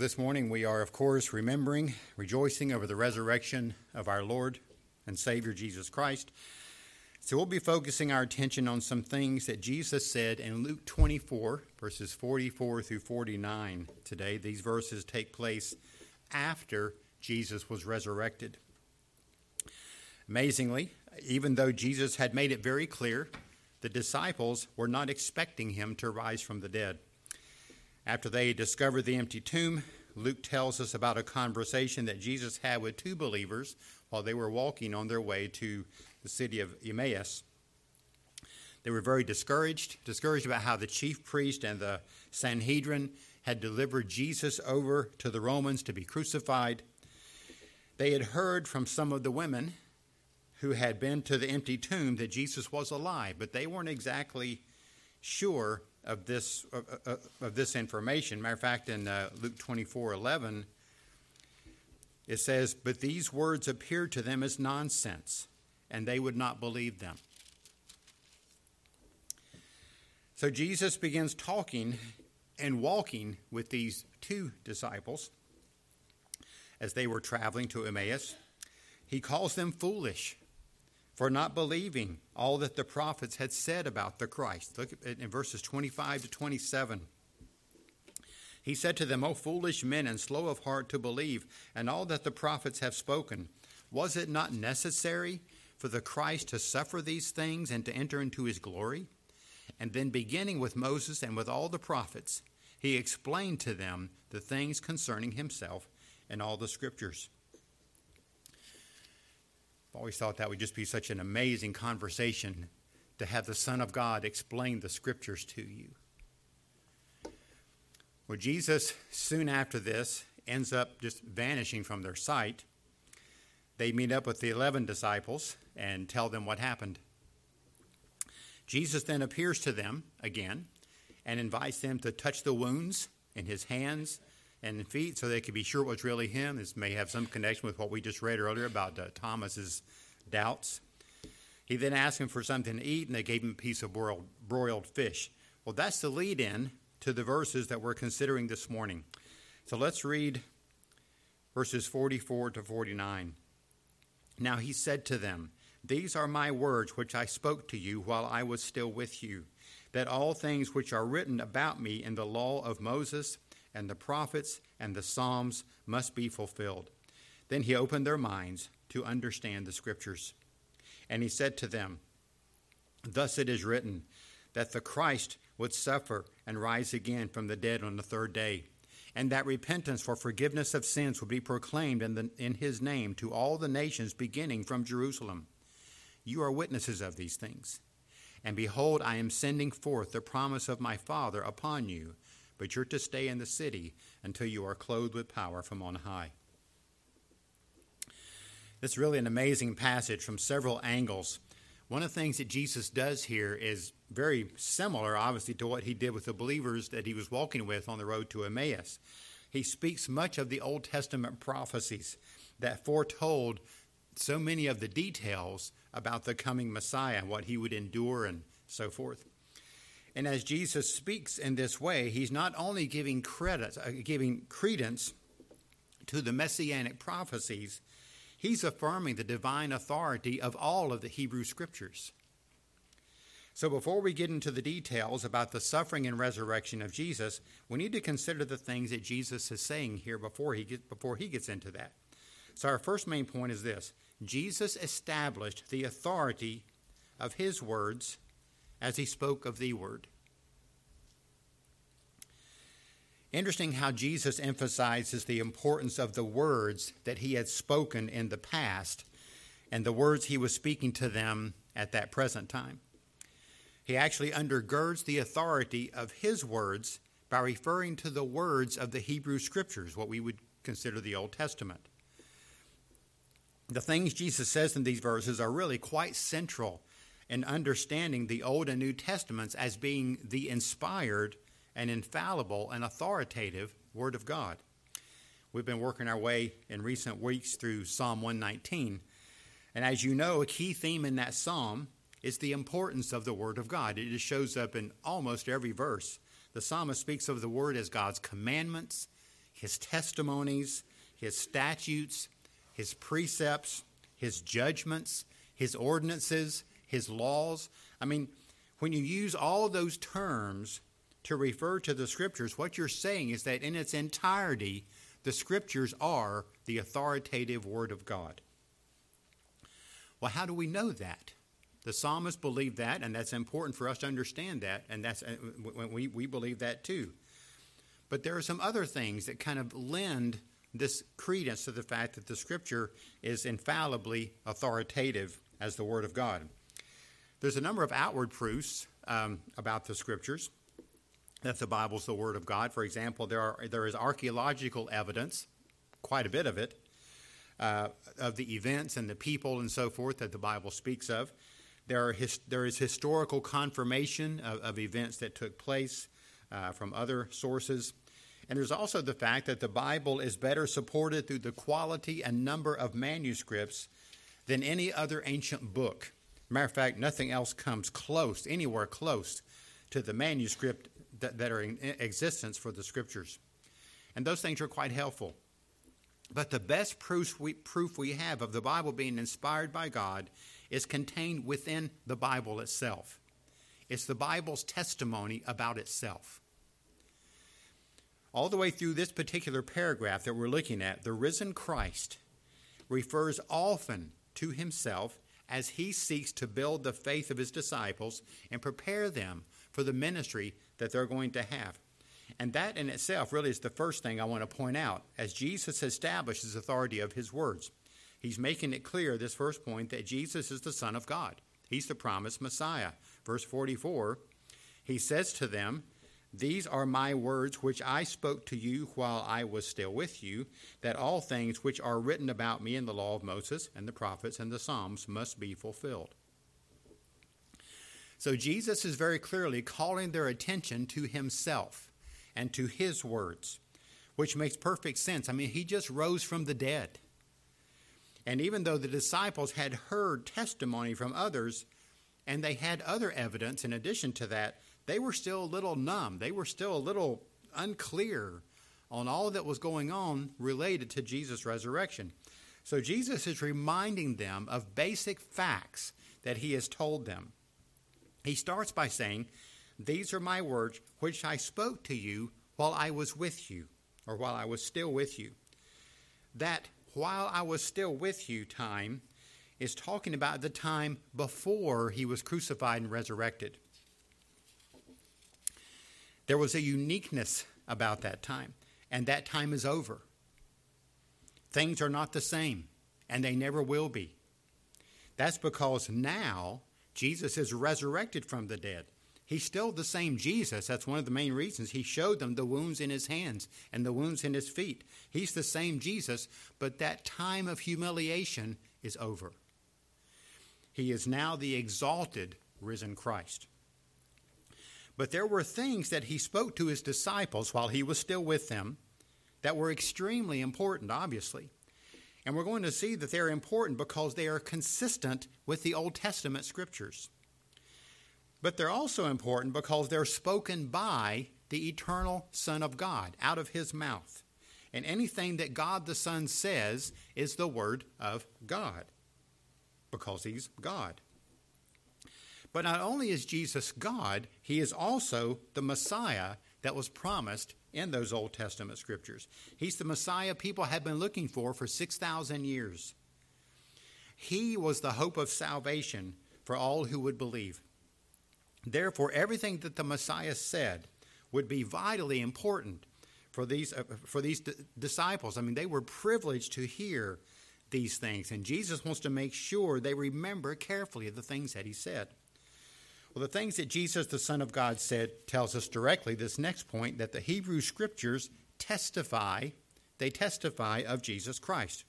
Well, this morning we are, of course, remembering, rejoicing over the resurrection of our Lord and Savior Jesus Christ. So we'll be focusing our attention on some things that Jesus said in Luke 24, verses 44 through 49 today. These verses take place after Jesus was resurrected. Amazingly, even though Jesus had made it very clear, the disciples were not expecting him to rise from the dead. After they discovered the empty tomb, Luke tells us about a conversation that Jesus had with two believers while they were walking on their way to the city of Emmaus. They were very discouraged, discouraged about how the chief priest and the Sanhedrin had delivered Jesus over to the Romans to be crucified. They had heard from some of the women who had been to the empty tomb that Jesus was alive, but they weren't exactly sure of this of, of this information. Matter of fact, in uh, Luke twenty four eleven, it says, "But these words appeared to them as nonsense, and they would not believe them." So Jesus begins talking and walking with these two disciples as they were traveling to Emmaus. He calls them foolish for not believing all that the prophets had said about the Christ. Look at in verses 25 to 27. He said to them, O foolish men and slow of heart to believe, and all that the prophets have spoken. Was it not necessary for the Christ to suffer these things and to enter into his glory? And then, beginning with Moses and with all the prophets, he explained to them the things concerning himself and all the scriptures. I've always thought that would just be such an amazing conversation to have the Son of God explain the scriptures to you. Well, Jesus, soon after this, ends up just vanishing from their sight. They meet up with the 11 disciples and tell them what happened. Jesus then appears to them again and invites them to touch the wounds in his hands and feet so they could be sure it was really him. This may have some connection with what we just read earlier about uh, Thomas's doubts. He then asked him for something to eat, and they gave him a piece of broiled, broiled fish. Well, that's the lead in to the verses that we're considering this morning. So let's read verses 44 to 49. Now he said to them, These are my words which I spoke to you while I was still with you, that all things which are written about me in the law of Moses, and the prophets and the Psalms must be fulfilled. Then he opened their minds to understand the Scriptures. And he said to them, Thus it is written, that the Christ would suffer and rise again from the dead on the third day, and that repentance for forgiveness of sins would be proclaimed in, the, in his name to all the nations beginning from Jerusalem. You are witnesses of these things. And behold, I am sending forth the promise of my Father upon you but you're to stay in the city until you are clothed with power from on high. It's really an amazing passage from several angles. One of the things that Jesus does here is very similar, obviously, to what he did with the believers that he was walking with on the road to Emmaus. He speaks much of the Old Testament prophecies that foretold so many of the details about the coming Messiah, what he would endure, and so forth. And as Jesus speaks in this way, he's not only giving credit, uh, giving credence to the messianic prophecies, he's affirming the divine authority of all of the Hebrew scriptures. So before we get into the details about the suffering and resurrection of Jesus, we need to consider the things that Jesus is saying here before he get, before he gets into that. So our first main point is this: Jesus established the authority of his words as he spoke of the word. Interesting how Jesus emphasizes the importance of the words that he had spoken in the past and the words he was speaking to them at that present time. He actually undergirds the authority of his words by referring to the words of the Hebrew Scriptures, what we would consider the Old Testament. The things Jesus says in these verses are really quite central in understanding the Old and New Testaments as being the inspired and infallible and authoritative Word of God. We've been working our way in recent weeks through Psalm 119. And as you know, a key theme in that psalm is the importance of the Word of God. It shows up in almost every verse. The psalmist speaks of the Word as God's commandments, his testimonies, his statutes, his precepts, his judgments, his ordinances, his laws. I mean, when you use all those terms to refer to the scriptures, what you're saying is that in its entirety, the scriptures are the authoritative word of God. Well, how do we know that? The psalmist believed that, and that's important for us to understand that, and that's uh, we, we believe that too. But there are some other things that kind of lend this credence to the fact that the scripture is infallibly authoritative as the word of God. There's a number of outward proofs um, about the scriptures that the Bible's the word of God. For example, there are there is archaeological evidence, quite a bit of it, uh, of the events and the people and so forth that the Bible speaks of. There, are his, there is historical confirmation of, of events that took place uh, from other sources. And there's also the fact that the Bible is better supported through the quality and number of manuscripts than any other ancient book. Matter of fact, nothing else comes close, anywhere close, to the manuscript that, that are in existence for the scriptures. And those things are quite helpful. But the best proof we, proof we have of the Bible being inspired by God is contained within the Bible itself. It's the Bible's testimony about itself. All the way through this particular paragraph that we're looking at, the risen Christ refers often to himself as he seeks to build the faith of his disciples and prepare them for the ministry that they're going to have. And that in itself really is the first thing I want to point out as Jesus establishes authority of his words. He's making it clear, this first point, that Jesus is the Son of God. He's the promised Messiah. Verse 44, he says to them, these are my words which I spoke to you while I was still with you, that all things which are written about me in the law of Moses and the prophets and the Psalms must be fulfilled. So Jesus is very clearly calling their attention to himself and to his words, which makes perfect sense. I mean, he just rose from the dead. And even though the disciples had heard testimony from others, and they had other evidence in addition to that, they were still a little numb. They were still a little unclear on all that was going on related to Jesus' resurrection. So Jesus is reminding them of basic facts that he has told them. He starts by saying, These are my words which I spoke to you while I was with you, or while I was still with you. That while I was still with you time is talking about the time before he was crucified and resurrected. There was a uniqueness about that time, and that time is over. Things are not the same, and they never will be. That's because now Jesus is resurrected from the dead. He's still the same Jesus. That's one of the main reasons. He showed them the wounds in his hands and the wounds in his feet. He's the same Jesus, but that time of humiliation is over. He is now the exalted risen Christ. But there were things that he spoke to his disciples while he was still with them that were extremely important, obviously. And we're going to see that they're important because they are consistent with the Old Testament scriptures. But they're also important because they're spoken by the eternal Son of God out of his mouth. And anything that God the Son says is the Word of God because he's God. But not only is Jesus God, he is also the Messiah that was promised in those Old Testament scriptures. He's the Messiah people have been looking for for 6,000 years. He was the hope of salvation for all who would believe. Therefore, everything that the Messiah said would be vitally important for these, uh, for these d- disciples. I mean, they were privileged to hear these things, and Jesus wants to make sure they remember carefully the things that he said. Well, the things that Jesus, the Son of God, said tells us directly this next point that the Hebrew Scriptures testify, they testify of Jesus Christ.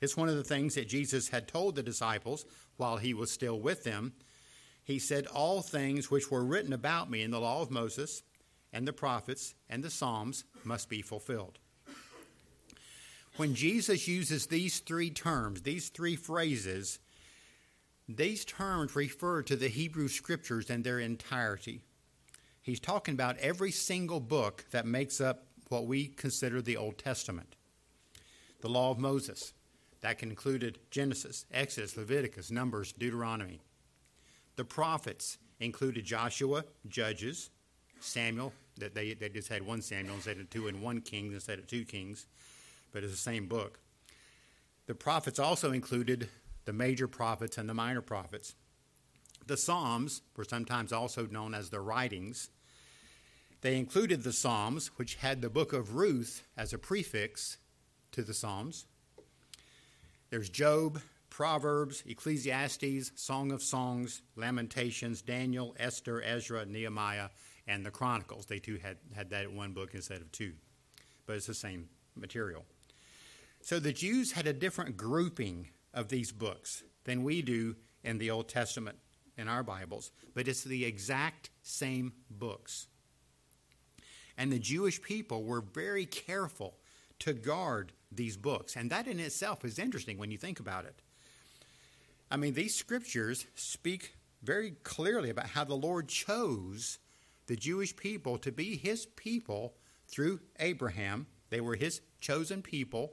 It's one of the things that Jesus had told the disciples while he was still with them. He said, All things which were written about me in the law of Moses and the prophets and the Psalms must be fulfilled. When Jesus uses these three terms, these three phrases, these terms refer to the Hebrew scriptures in their entirety. He's talking about every single book that makes up what we consider the Old Testament. The law of Moses, that included Genesis, Exodus, Leviticus, Numbers, Deuteronomy. The prophets included Joshua, Judges, Samuel, that they, they just had one Samuel instead of two, and one Kings instead of two Kings, but it's the same book. The prophets also included the major prophets and the minor prophets. The Psalms were sometimes also known as the writings. They included the Psalms, which had the book of Ruth as a prefix to the Psalms. There's Job, Proverbs, Ecclesiastes, Song of Songs, Lamentations, Daniel, Esther, Ezra, Nehemiah, and the Chronicles. They too had, had that in one book instead of two, but it's the same material. So the Jews had a different grouping of these books than we do in the Old Testament in our Bibles, but it's the exact same books. And the Jewish people were very careful to guard these books. And that in itself is interesting when you think about it. I mean, these scriptures speak very clearly about how the Lord chose the Jewish people to be his people through Abraham. They were his chosen people.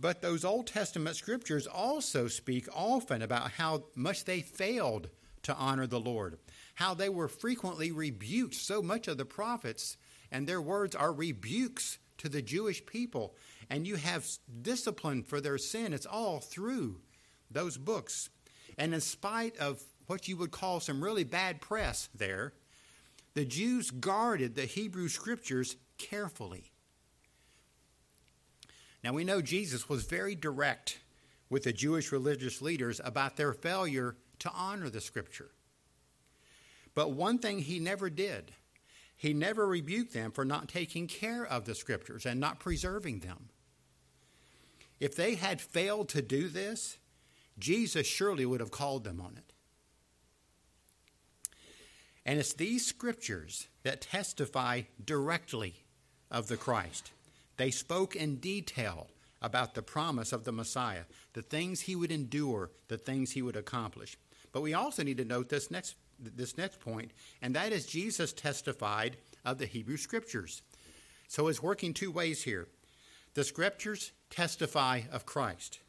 But those Old Testament scriptures also speak often about how much they failed to honor the Lord, how they were frequently rebuked. So much of the prophets and their words are rebukes to the Jewish people. And you have discipline for their sin. It's all through those books. And in spite of what you would call some really bad press there, the Jews guarded the Hebrew scriptures carefully. Now we know Jesus was very direct with the Jewish religious leaders about their failure to honor the scripture. But one thing he never did, he never rebuked them for not taking care of the scriptures and not preserving them. If they had failed to do this, Jesus surely would have called them on it. And it's these scriptures that testify directly of the Christ. They spoke in detail about the promise of the Messiah, the things he would endure, the things he would accomplish. But we also need to note this next, this next point, and that is Jesus testified of the Hebrew Scriptures. So it's working two ways here. The Scriptures testify of Christ,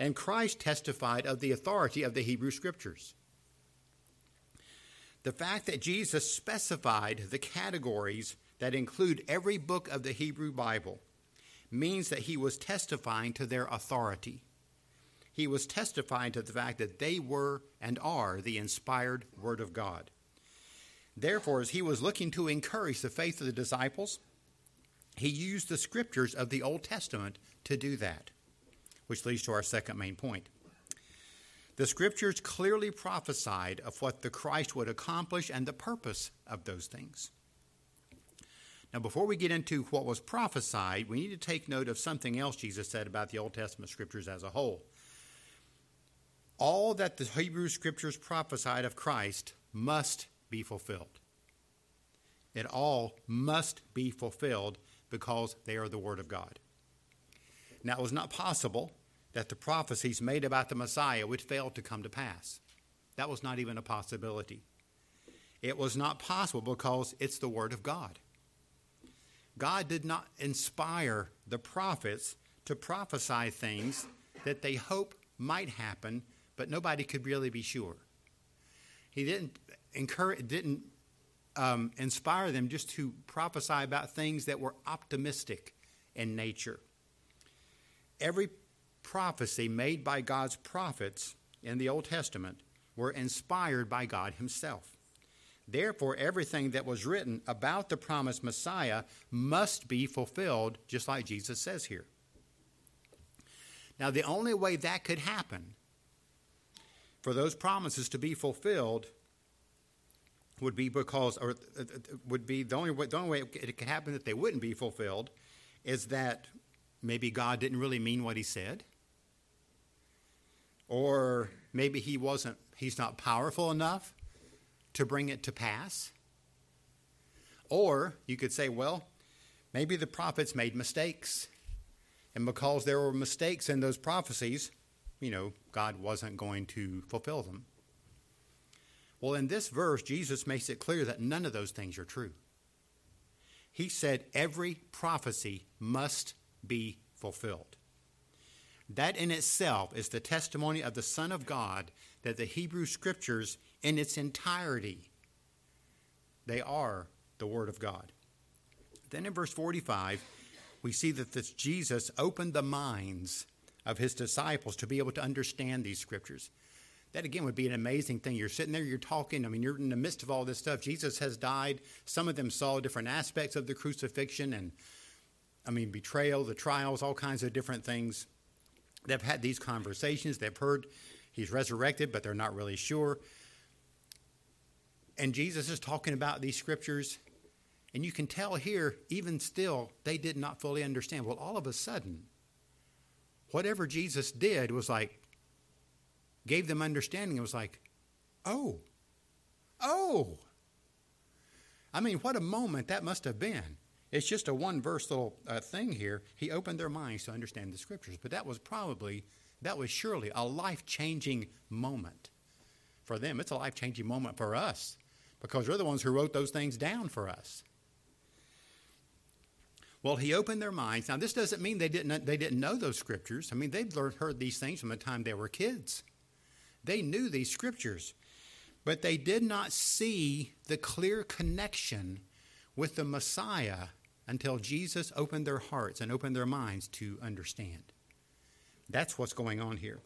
and Christ testified of the authority of the Hebrew Scriptures. The fact that Jesus specified the categories that include every book of the Hebrew Bible means that he was testifying to their authority. He was testifying to the fact that they were and are the inspired Word of God. Therefore, as he was looking to encourage the faith of the disciples, he used the scriptures of the Old Testament to do that, which leads to our second main point. The scriptures clearly prophesied of what the Christ would accomplish and the purpose of those things. Now, before we get into what was prophesied, we need to take note of something else Jesus said about the Old Testament scriptures as a whole. All that the Hebrew scriptures prophesied of Christ must be fulfilled. It all must be fulfilled because they are the Word of God. Now, it was not possible that the prophecies made about the Messiah would fail to come to pass. That was not even a possibility. It was not possible because it's the Word of God. God did not inspire the prophets to prophesy things that they hope might happen, but nobody could really be sure. He didn't encourage, didn't um, inspire them just to prophesy about things that were optimistic in nature. Every prophecy made by God's prophets in the Old Testament were inspired by God Himself. Therefore, everything that was written about the promised Messiah must be fulfilled, just like Jesus says here. Now, the only way that could happen for those promises to be fulfilled would be because, or uh, uh, would be the only way, the only way it could happen that they wouldn't be fulfilled is that maybe God didn't really mean what he said. Or maybe he wasn't, he's not powerful enough to bring it to pass. Or you could say, well, maybe the prophets made mistakes. And because there were mistakes in those prophecies, you know, God wasn't going to fulfill them. Well, in this verse, Jesus makes it clear that none of those things are true. he said every prophecy must be fulfilled. That in itself is the testimony of the Son of God that the Hebrew Scriptures in its entirety they are the Word of God. Then in verse 45, we see that this Jesus opened the minds of his disciples to be able to understand these scriptures. That again would be an amazing thing. You're sitting there, you're talking. I mean, you're in the midst of all this stuff. Jesus has died. Some of them saw different aspects of the crucifixion and, I mean, betrayal, the trials, all kinds of different things. They've had these conversations. They've heard he's resurrected, but they're not really sure. And Jesus is talking about these scriptures. And you can tell here, even still, they did not fully understand. Well, all of a sudden, whatever Jesus did was like, gave them understanding. It was like, oh, oh. I mean, what a moment that must have been. It's just a one verse little uh, thing here. He opened their minds to understand the scriptures. But that was probably, that was surely a life changing moment for them. It's a life changing moment for us because we're the ones who wrote those things down for us. Well, he opened their minds. Now, this doesn't mean they didn't, they didn't know those scriptures. I mean, they've learned, heard these things from the time they were kids. They knew these scriptures, but they did not see the clear connection with the Messiah until Jesus opened their hearts and opened their minds to understand. That's what's going on here.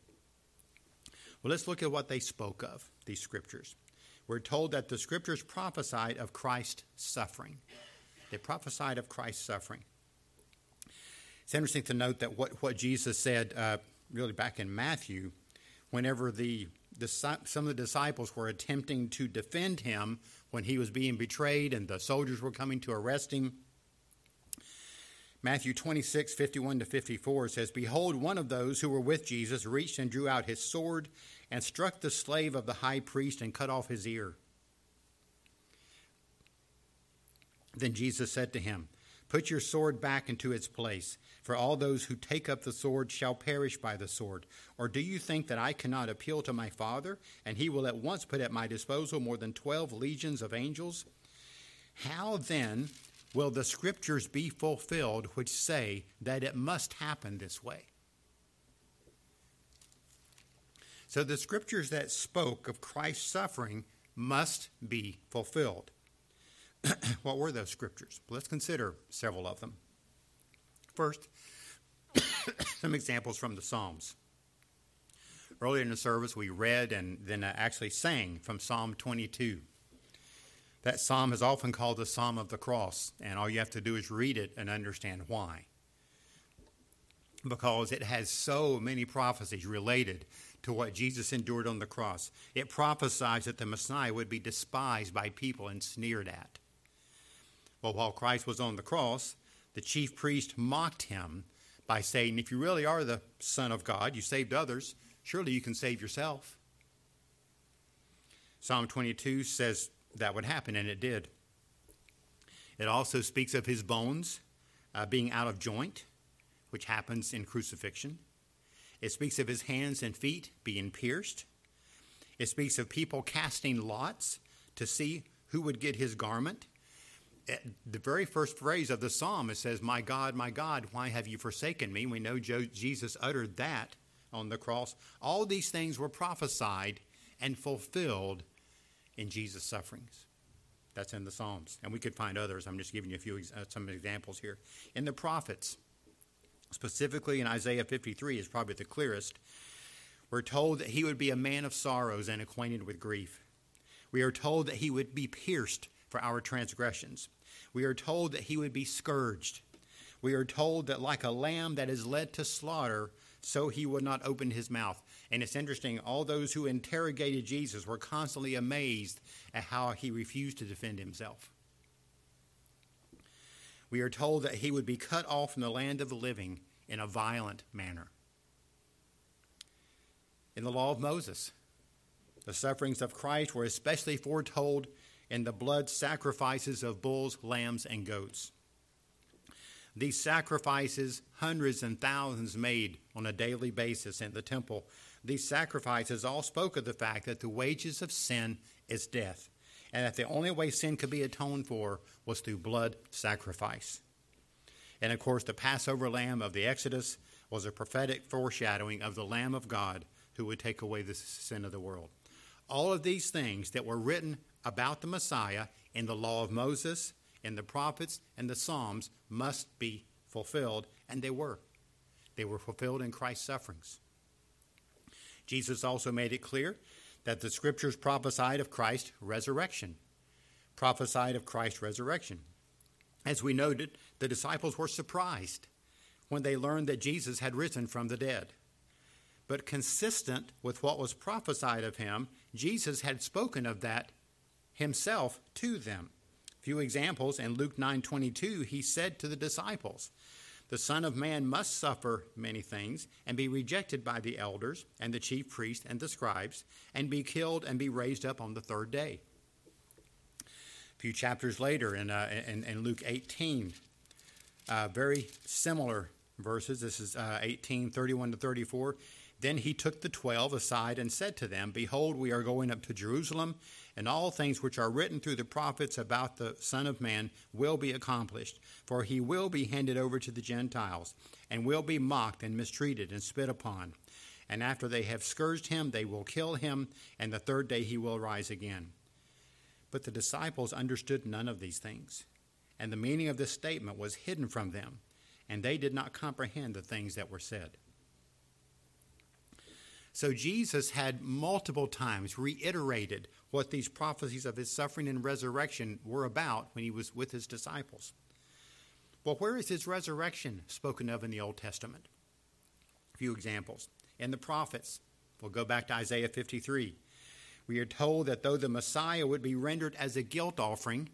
Well, let's look at what they spoke of, these scriptures. We're told that the scriptures prophesied of Christ's suffering. They prophesied of Christ's suffering. It's interesting to note that what, what Jesus said, uh, really back in Matthew, whenever the, the, some of the disciples were attempting to defend him when he was being betrayed and the soldiers were coming to arrest him. Matthew 26, 51 to 54 says, Behold, one of those who were with Jesus reached and drew out his sword and struck the slave of the high priest and cut off his ear. Then Jesus said to him, Put your sword back into its place, for all those who take up the sword shall perish by the sword. Or do you think that I cannot appeal to my Father, and he will at once put at my disposal more than twelve legions of angels? How then will the scriptures be fulfilled which say that it must happen this way? So the scriptures that spoke of Christ's suffering must be fulfilled. what were those scriptures? Let's consider several of them. First, some examples from the Psalms. Earlier in the service, we read and then uh, actually sang from Psalm 22. That psalm is often called the Psalm of the Cross, and all you have to do is read it and understand why. Because it has so many prophecies related to what Jesus endured on the cross. It prophesies that the Messiah would be despised by people and sneered at. Well, while Christ was on the cross, the chief priest mocked him by saying, If you really are the Son of God, you saved others, surely you can save yourself. Psalm 22 says that would happen, and it did. It also speaks of his bones uh, being out of joint, which happens in crucifixion. It speaks of his hands and feet being pierced. It speaks of people casting lots to see who would get his garment the very first phrase of the psalm it says my god my god why have you forsaken me we know jesus uttered that on the cross all these things were prophesied and fulfilled in jesus sufferings that's in the psalms and we could find others i'm just giving you a few uh, some examples here in the prophets specifically in isaiah 53 is probably the clearest we're told that he would be a man of sorrows and acquainted with grief we are told that he would be pierced for our transgressions. We are told that he would be scourged. We are told that, like a lamb that is led to slaughter, so he would not open his mouth. And it's interesting, all those who interrogated Jesus were constantly amazed at how he refused to defend himself. We are told that he would be cut off from the land of the living in a violent manner. In the law of Moses, the sufferings of Christ were especially foretold in the blood sacrifices of bulls, lambs, and goats. These sacrifices, hundreds and thousands made on a daily basis in the temple, these sacrifices all spoke of the fact that the wages of sin is death, and that the only way sin could be atoned for was through blood sacrifice. And of course, the Passover lamb of the Exodus was a prophetic foreshadowing of the Lamb of God who would take away the sin of the world. All of these things that were written about the Messiah in the law of Moses, in the prophets, and the Psalms must be fulfilled, and they were. They were fulfilled in Christ's sufferings. Jesus also made it clear that the scriptures prophesied of Christ's resurrection, prophesied of Christ's resurrection. As we noted, the disciples were surprised when they learned that Jesus had risen from the dead. But consistent with what was prophesied of him, Jesus had spoken of that himself to them. A few examples in Luke 9:22, he said to the disciples, the Son of Man must suffer many things and be rejected by the elders and the chief priests and the scribes and be killed and be raised up on the third day. A few chapters later in, uh, in, in, Luke 18, uh, very similar verses. This is uh, 18, 31 to 34. Then he took the twelve aside and said to them, Behold, we are going up to Jerusalem and all things which are written through the prophets about the Son of Man will be accomplished. For he will be handed over to the Gentiles, and will be mocked and mistreated and spit upon. And after they have scourged him, they will kill him, and the third day he will rise again. But the disciples understood none of these things, and the meaning of this statement was hidden from them, and they did not comprehend the things that were said. So Jesus had multiple times reiterated what these prophecies of his suffering and resurrection were about when he was with his disciples. Well, where is his resurrection spoken of in the Old Testament? A few examples. In the prophets, we'll go back to Isaiah 53. We are told that though the Messiah would be rendered as a guilt offering,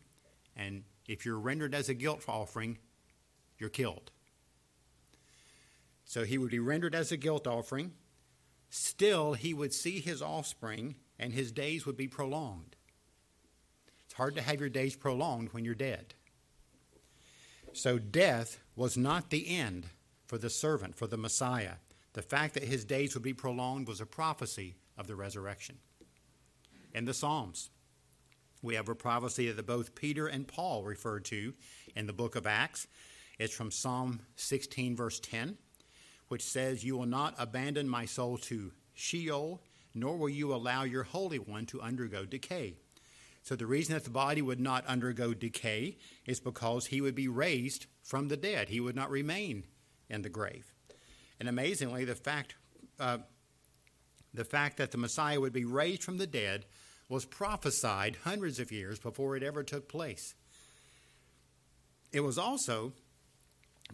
and if you're rendered as a guilt offering, you're killed. So he would be rendered as a guilt offering. Still, he would see his offspring and his days would be prolonged. It's hard to have your days prolonged when you're dead. So, death was not the end for the servant, for the Messiah. The fact that his days would be prolonged was a prophecy of the resurrection. In the Psalms, we have a prophecy that both Peter and Paul referred to in the book of Acts. It's from Psalm 16, verse 10, which says, You will not abandon my soul to Sheol, nor will you allow your Holy One to undergo decay. So, the reason that the body would not undergo decay is because he would be raised from the dead. He would not remain in the grave. And amazingly, the fact, uh, the fact that the Messiah would be raised from the dead was prophesied hundreds of years before it ever took place. It was also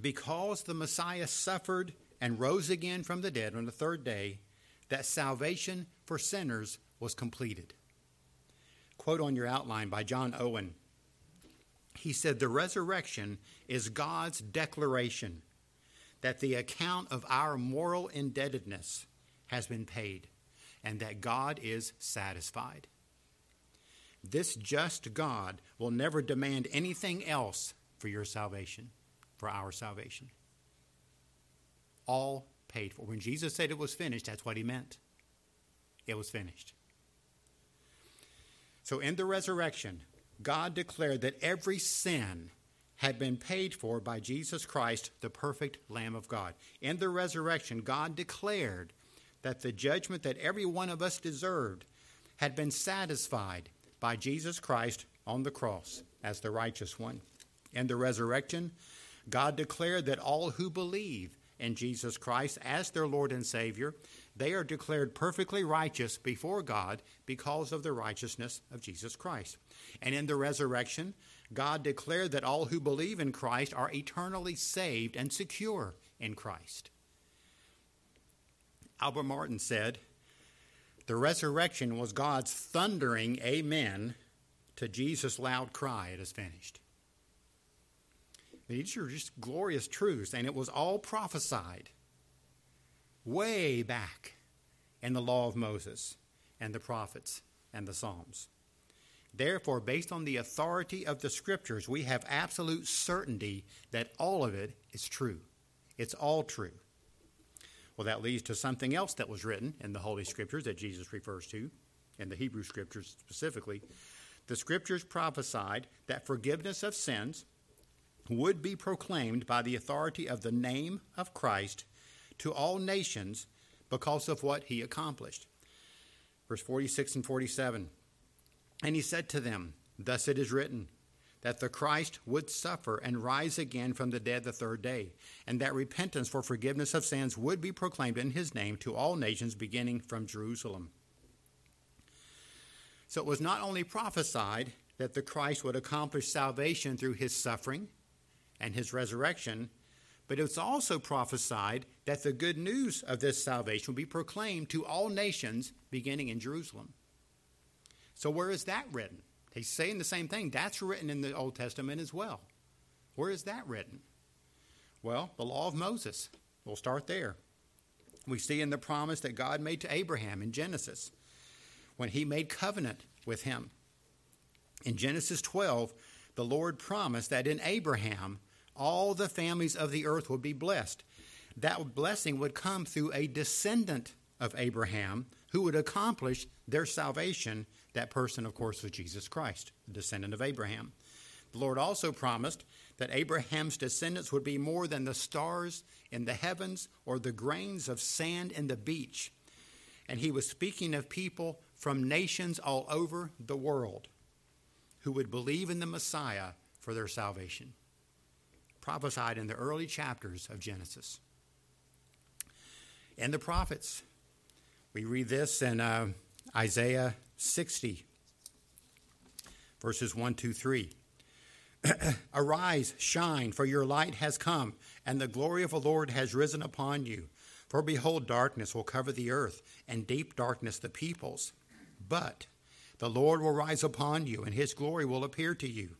because the Messiah suffered and rose again from the dead on the third day that salvation for sinners was completed. Quote on your outline by John Owen. He said, The resurrection is God's declaration that the account of our moral indebtedness has been paid and that God is satisfied. This just God will never demand anything else for your salvation, for our salvation. All paid for. When Jesus said it was finished, that's what he meant. It was finished. So in the resurrection, God declared that every sin had been paid for by Jesus Christ, the perfect Lamb of God. In the resurrection, God declared that the judgment that every one of us deserved had been satisfied by Jesus Christ on the cross as the righteous one. In the resurrection, God declared that all who believe in Jesus Christ as their Lord and Savior, they are declared perfectly righteous before God because of the righteousness of Jesus Christ. And in the resurrection, God declared that all who believe in Christ are eternally saved and secure in Christ. Albert Martin said, The resurrection was God's thundering amen to Jesus' loud cry, It is finished. These are just glorious truths, and it was all prophesied way back in the law of Moses and the prophets and the Psalms. Therefore, based on the authority of the Scriptures, we have absolute certainty that all of it is true. It's all true. Well, that leads to something else that was written in the Holy Scriptures that Jesus refers to, in the Hebrew Scriptures specifically. the scriptures prophesied that forgiveness of sins would be proclaimed by the authority of the name of Christ to all nations because of what he accomplished. Verse 46 and 47 And he said to them, Thus it is written, that the Christ would suffer and rise again from the dead the third day, and that repentance for forgiveness of sins would be proclaimed in his name to all nations beginning from Jerusalem. So it was not only prophesied that the Christ would accomplish salvation through his suffering and his resurrection, but it's also prophesied that the good news of this salvation will be proclaimed to all nations beginning in Jerusalem. So, where is that written? He's saying the same thing. That's written in the Old Testament as well. Where is that written? Well, the law of Moses. We'll start there. We see in the promise that God made to Abraham in Genesis when he made covenant with him. In Genesis 12, the Lord promised that in Abraham all the families of the earth would be blessed. That blessing would come through a descendant of Abraham who would accomplish their salvation. That person, of course, was Jesus Christ, the descendant of Abraham. The Lord also promised that Abraham's descendants would be more than the stars in the heavens or the grains of sand in the beach. And he was speaking of people from nations all over the world who would believe in the Messiah for their salvation. Prophesied in the early chapters of Genesis. And the prophets. We read this in uh, Isaiah 60, verses 1, 2, 3. Arise, shine, for your light has come, and the glory of the Lord has risen upon you. For behold, darkness will cover the earth, and deep darkness the peoples. But the Lord will rise upon you, and his glory will appear to you.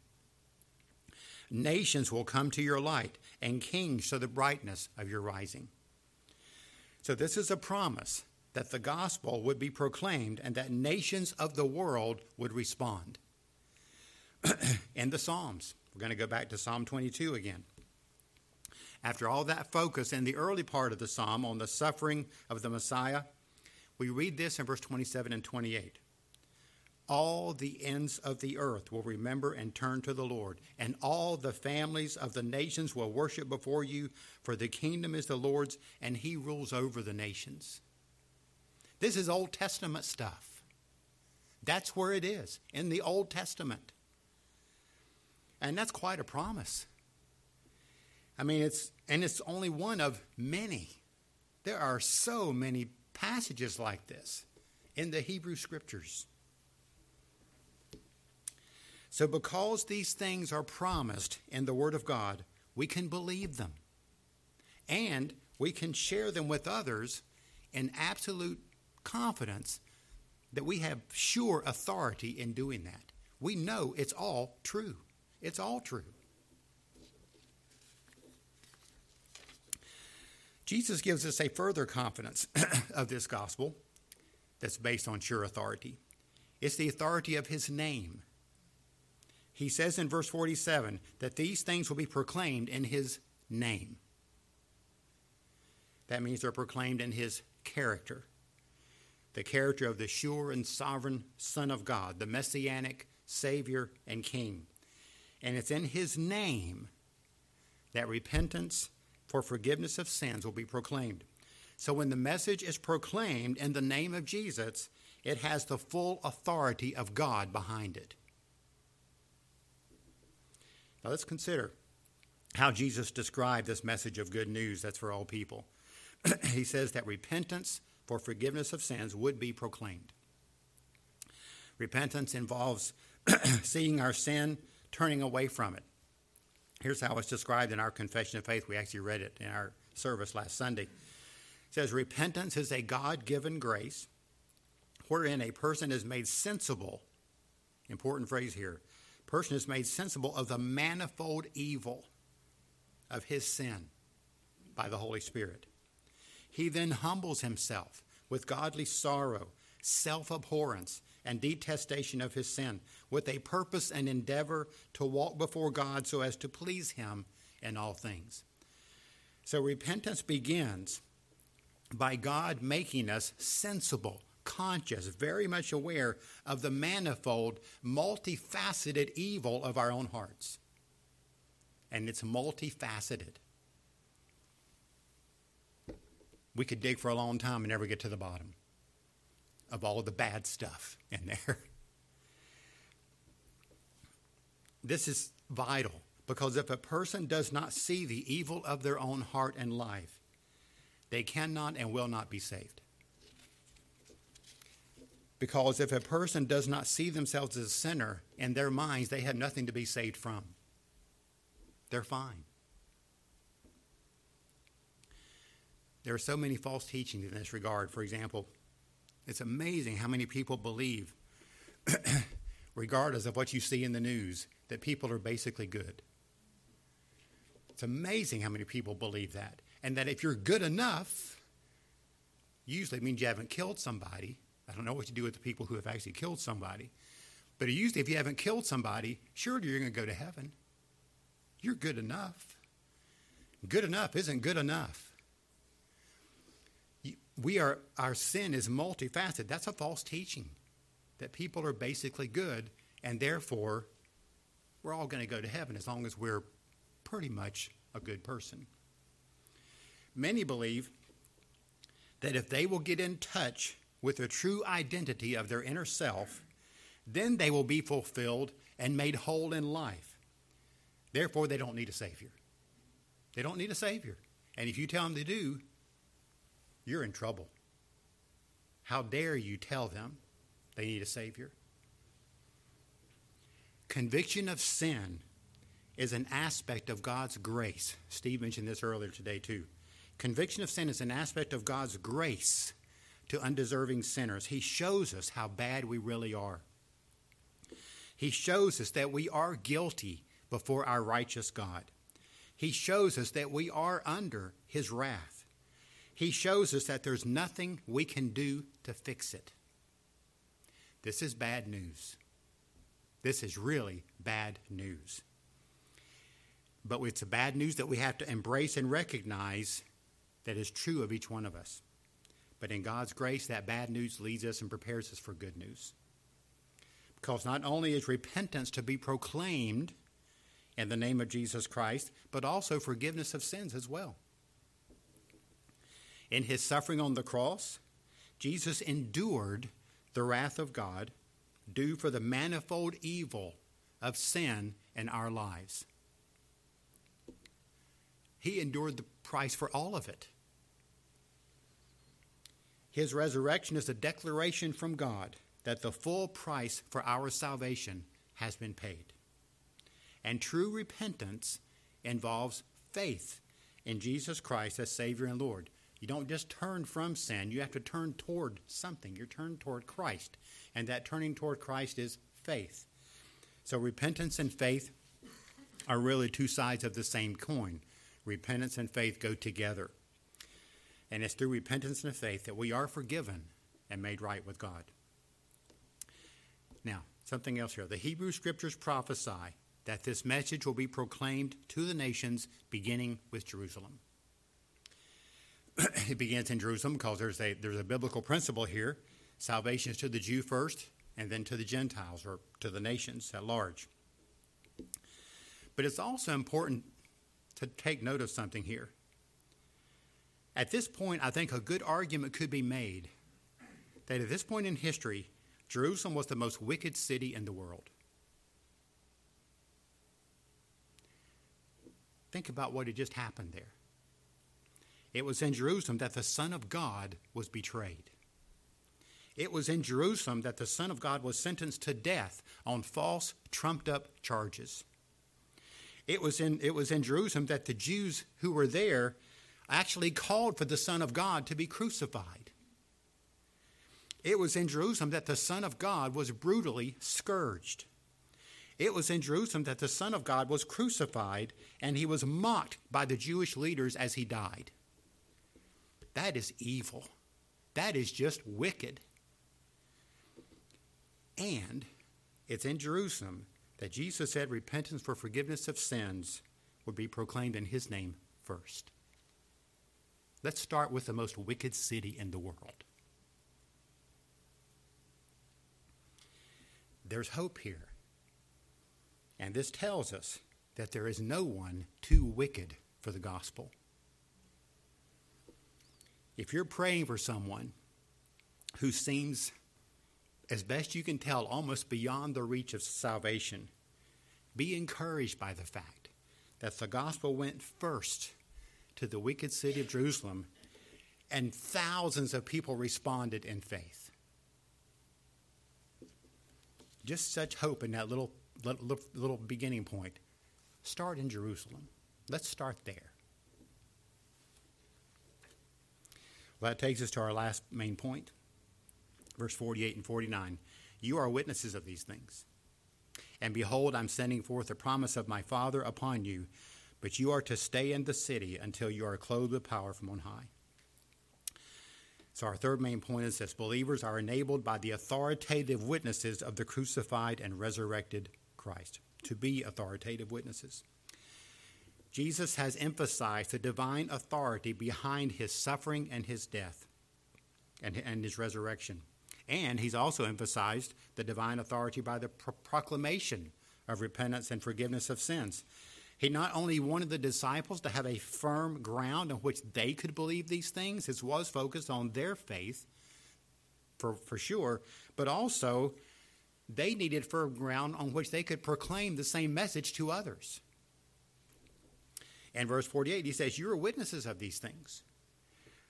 Nations will come to your light, and kings to the brightness of your rising. So, this is a promise that the gospel would be proclaimed and that nations of the world would respond. In the Psalms, we're going to go back to Psalm 22 again. After all that focus in the early part of the psalm on the suffering of the Messiah, we read this in verse 27 and 28 all the ends of the earth will remember and turn to the Lord, and all the families of the nations will worship before you, for the kingdom is the Lord's, and he rules over the nations. This is Old Testament stuff. That's where it is, in the Old Testament. And that's quite a promise. I mean, it's, and it's only one of many. There are so many passages like this in the Hebrew Scriptures. So, because these things are promised in the Word of God, we can believe them. And we can share them with others in absolute confidence that we have sure authority in doing that. We know it's all true. It's all true. Jesus gives us a further confidence of this gospel that's based on sure authority. It's the authority of his name he says in verse 47 that these things will be proclaimed in his name. That means they're proclaimed in his character, the character of the sure and sovereign Son of God, the messianic Savior and King. And it's in his name that repentance for forgiveness of sins will be proclaimed. So when the message is proclaimed in the name of Jesus, it has the full authority of God behind it. Now let's consider how Jesus described this message of good news that's for all people. he says that repentance for forgiveness of sins would be proclaimed. Repentance involves seeing our sin, turning away from it. Here's how it's described in our confession of faith. We actually read it in our service last Sunday. It says, Repentance is a God given grace wherein a person is made sensible, important phrase here, person is made sensible of the manifold evil of his sin by the Holy Spirit. He then humbles himself with godly sorrow, self abhorrence, and detestation of his sin, with a purpose and endeavor to walk before God so as to please him in all things. So repentance begins by God making us sensible, conscious, very much aware of the manifold, multifaceted evil of our own hearts. And it's multifaceted. We could dig for a long time and never get to the bottom of all of the bad stuff in there. This is vital because if a person does not see the evil of their own heart and life, they cannot and will not be saved. Because if a person does not see themselves as a sinner, in their minds, they have nothing to be saved from. They're fine. There are so many false teachings in this regard. For example, it's amazing how many people believe, regardless of what you see in the news, that people are basically good. It's amazing how many people believe that. And that if you're good enough, usually means you haven't killed somebody. I don't know what you do with the people who have actually killed somebody. But usually, if you haven't killed somebody, surely you're going to go to heaven. You're good enough. Good enough isn't good enough. We are, our sin is multifaceted. That's a false teaching that people are basically good, and therefore, we're all going to go to heaven as long as we're pretty much a good person. Many believe that if they will get in touch with the true identity of their inner self, then they will be fulfilled and made whole in life. Therefore, they don't need a Savior. They don't need a Savior. And if you tell them they do, you're in trouble. How dare you tell them they need a Savior? Conviction of sin is an aspect of God's grace. Steve mentioned this earlier today, too. Conviction of sin is an aspect of God's grace to undeserving sinners. He shows us how bad we really are. He shows us that we are guilty before our righteous God. He shows us that we are under His wrath. He shows us that there's nothing we can do to fix it. This is bad news. This is really bad news. But it's a bad news that we have to embrace and recognize that is true of each one of us. But in God's grace, that bad news leads us and prepares us for good news. Because not only is repentance to be proclaimed in the name of Jesus Christ, but also forgiveness of sins as well. In his suffering on the cross, Jesus endured the wrath of God due for the manifold evil of sin in our lives. He endured the price for all of it. His resurrection is a declaration from God that the full price for our salvation has been paid. And true repentance involves faith in Jesus Christ as Savior and Lord. You don't just turn from sin, you have to turn toward something. You're turned toward Christ. And that turning toward Christ is faith. So repentance and faith are really two sides of the same coin repentance and faith go together. And it's through repentance and faith that we are forgiven and made right with God. Now, something else here. The Hebrew scriptures prophesy that this message will be proclaimed to the nations beginning with Jerusalem. it begins in Jerusalem because there's a, there's a biblical principle here. Salvation is to the Jew first, and then to the Gentiles or to the nations at large. But it's also important to take note of something here. At this point, I think a good argument could be made that at this point in history, Jerusalem was the most wicked city in the world. Think about what had just happened there. It was in Jerusalem that the Son of God was betrayed. It was in Jerusalem that the Son of God was sentenced to death on false, trumped up charges. It was in, it was in Jerusalem that the Jews who were there actually called for the Son of God to be crucified. It was in Jerusalem that the Son of God was brutally scourged. It was in Jerusalem that the Son of God was crucified and he was mocked by the Jewish leaders as he died. That is evil. That is just wicked. And it's in Jerusalem that Jesus said repentance for forgiveness of sins would be proclaimed in his name first. Let's start with the most wicked city in the world. there's hope here. And this tells us that there is no one too wicked for the gospel. If you're praying for someone who seems, as best you can tell, almost beyond the reach of salvation, be encouraged by the fact that the gospel went first to the wicked city of Jerusalem, and thousands of people responded in faith. Just such hope in that little, little, little beginning point. Start in Jerusalem. Let's start there. Well, that takes us to our last main point, verse 48 and 49. You are witnesses of these things. And behold, I'm sending forth the promise of my Father upon you, but you are to stay in the city until you are clothed with power from on high. So, our third main point is that believers are enabled by the authoritative witnesses of the crucified and resurrected Christ to be authoritative witnesses. Jesus has emphasized the divine authority behind his suffering and his death and, and his resurrection. And he's also emphasized the divine authority by the pro- proclamation of repentance and forgiveness of sins. He not only wanted the disciples to have a firm ground on which they could believe these things, his was focused on their faith for, for sure, but also they needed firm ground on which they could proclaim the same message to others. And verse 48, he says, You are witnesses of these things.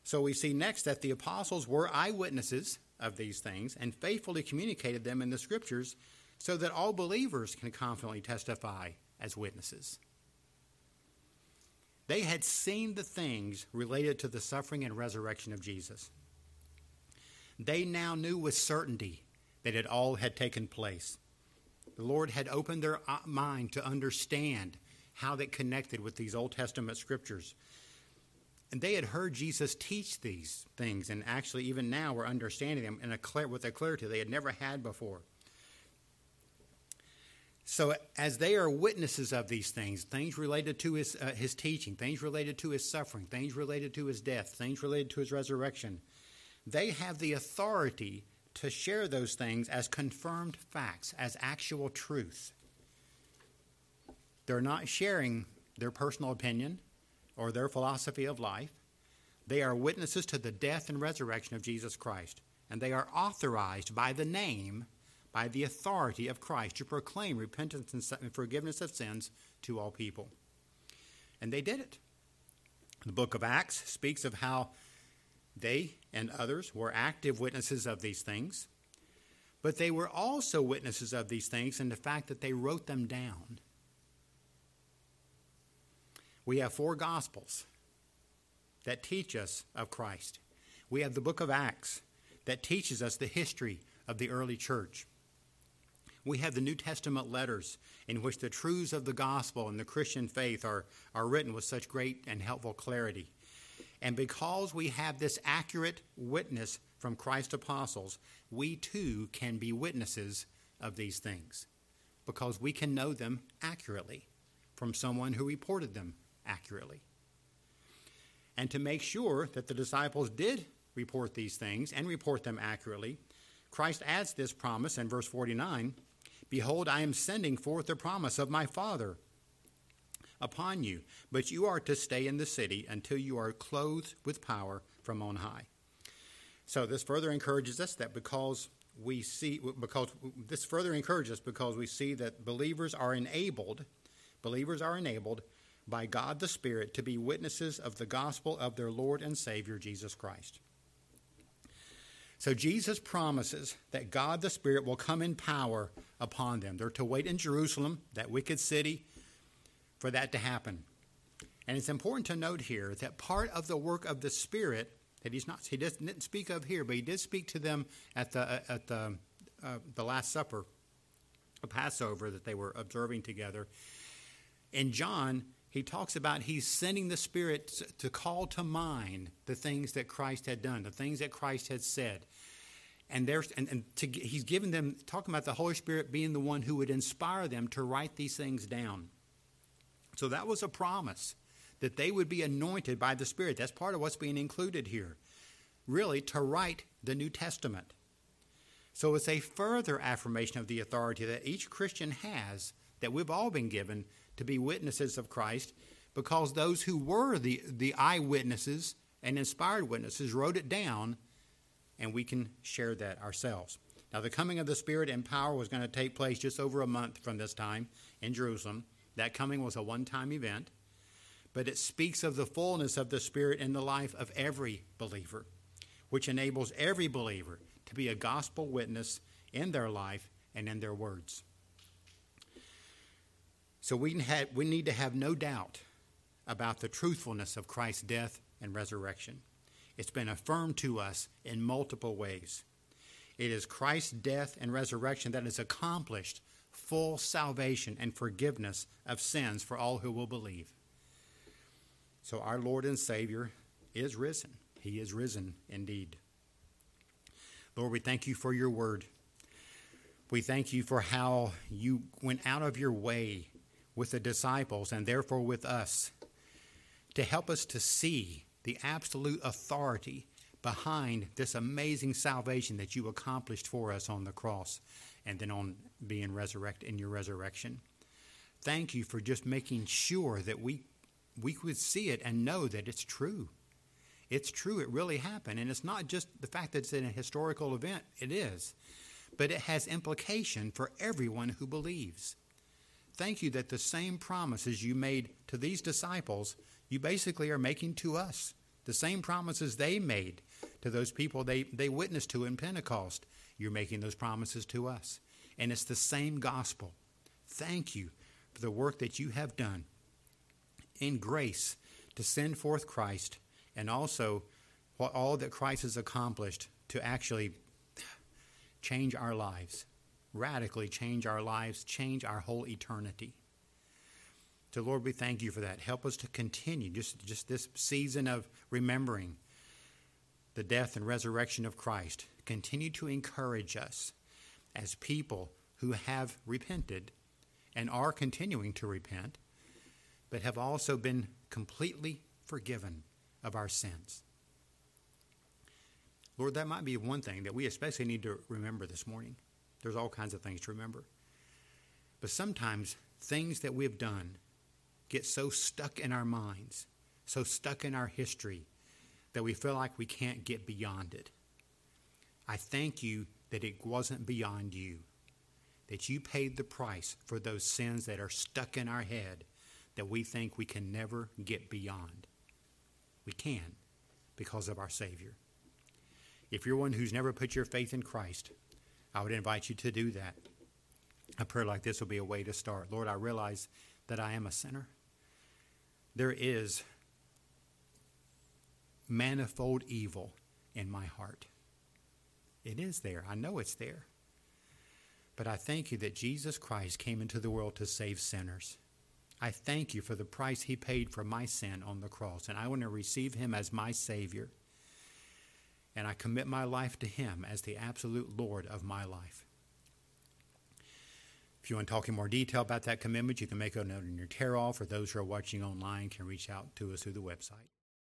So we see next that the apostles were eyewitnesses of these things and faithfully communicated them in the scriptures so that all believers can confidently testify as witnesses. They had seen the things related to the suffering and resurrection of Jesus. They now knew with certainty that it all had taken place. The Lord had opened their uh, mind to understand how they connected with these Old Testament scriptures. And they had heard Jesus teach these things, and actually, even now, were understanding them in a clear, with a clarity they had never had before. So, as they are witnesses of these things, things related to his, uh, his teaching, things related to his suffering, things related to his death, things related to his resurrection, they have the authority to share those things as confirmed facts, as actual truth. They're not sharing their personal opinion or their philosophy of life. They are witnesses to the death and resurrection of Jesus Christ, and they are authorized by the name, by the authority of Christ to proclaim repentance and forgiveness of sins to all people. And they did it. The book of Acts speaks of how they and others were active witnesses of these things, but they were also witnesses of these things in the fact that they wrote them down. We have four Gospels that teach us of Christ. We have the book of Acts that teaches us the history of the early church. We have the New Testament letters in which the truths of the gospel and the Christian faith are, are written with such great and helpful clarity. And because we have this accurate witness from Christ's apostles, we too can be witnesses of these things because we can know them accurately from someone who reported them accurately. And to make sure that the disciples did report these things and report them accurately, Christ adds this promise in verse 49 Behold, I am sending forth the promise of my Father upon you, but you are to stay in the city until you are clothed with power from on high. So this further encourages us that because we see because this further encourages us because we see that believers are enabled believers are enabled by God the Spirit to be witnesses of the gospel of their Lord and Savior Jesus Christ. So Jesus promises that God the Spirit will come in power upon them. They're to wait in Jerusalem, that wicked city, for that to happen. And it's important to note here that part of the work of the Spirit that he's not he didn't speak of here, but he did speak to them at the at the uh, the Last Supper, a Passover that they were observing together. In John, he talks about he's sending the Spirit to call to mind the things that Christ had done, the things that Christ had said. And, there's, and, and to, he's given them, talking about the Holy Spirit being the one who would inspire them to write these things down. So that was a promise that they would be anointed by the Spirit. That's part of what's being included here. Really, to write the New Testament. So it's a further affirmation of the authority that each Christian has, that we've all been given to be witnesses of Christ, because those who were the, the eyewitnesses and inspired witnesses wrote it down, and we can share that ourselves. Now, the coming of the Spirit and power was going to take place just over a month from this time in Jerusalem. That coming was a one time event, but it speaks of the fullness of the Spirit in the life of every believer, which enables every believer to be a gospel witness in their life and in their words. So we, we need to have no doubt about the truthfulness of Christ's death and resurrection. It's been affirmed to us in multiple ways. It is Christ's death and resurrection that has accomplished full salvation and forgiveness of sins for all who will believe. So our Lord and Savior is risen. He is risen indeed. Lord, we thank you for your word. We thank you for how you went out of your way with the disciples and therefore with us to help us to see the absolute authority behind this amazing salvation that you accomplished for us on the cross and then on being resurrected in your resurrection. Thank you for just making sure that we we could see it and know that it's true. It's true, it really happened. And it's not just the fact that it's in a historical event, it is, but it has implication for everyone who believes. Thank you that the same promises you made to these disciples you basically are making to us. The same promises they made to those people they, they witnessed to in Pentecost, you're making those promises to us. And it's the same gospel. Thank you for the work that you have done in grace to send forth Christ and also what all that Christ has accomplished to actually change our lives, radically change our lives, change our whole eternity. So, Lord, we thank you for that. Help us to continue just, just this season of remembering the death and resurrection of Christ. Continue to encourage us as people who have repented and are continuing to repent, but have also been completely forgiven of our sins. Lord, that might be one thing that we especially need to remember this morning. There's all kinds of things to remember. But sometimes things that we have done get so stuck in our minds, so stuck in our history, that we feel like we can't get beyond it. I thank you that it wasn't beyond you, that you paid the price for those sins that are stuck in our head that we think we can never get beyond. We can because of our Savior. If you're one who's never put your faith in Christ, I would invite you to do that. A prayer like this will be a way to start. Lord, I realize that I am a sinner there is manifold evil in my heart. It is there. I know it's there. But I thank you that Jesus Christ came into the world to save sinners. I thank you for the price he paid for my sin on the cross, and I want to receive him as my Savior. And I commit my life to him as the absolute Lord of my life. If you want to talk in more detail about that commitment, you can make a note in your tear off, or those who are watching online can reach out to us through the website.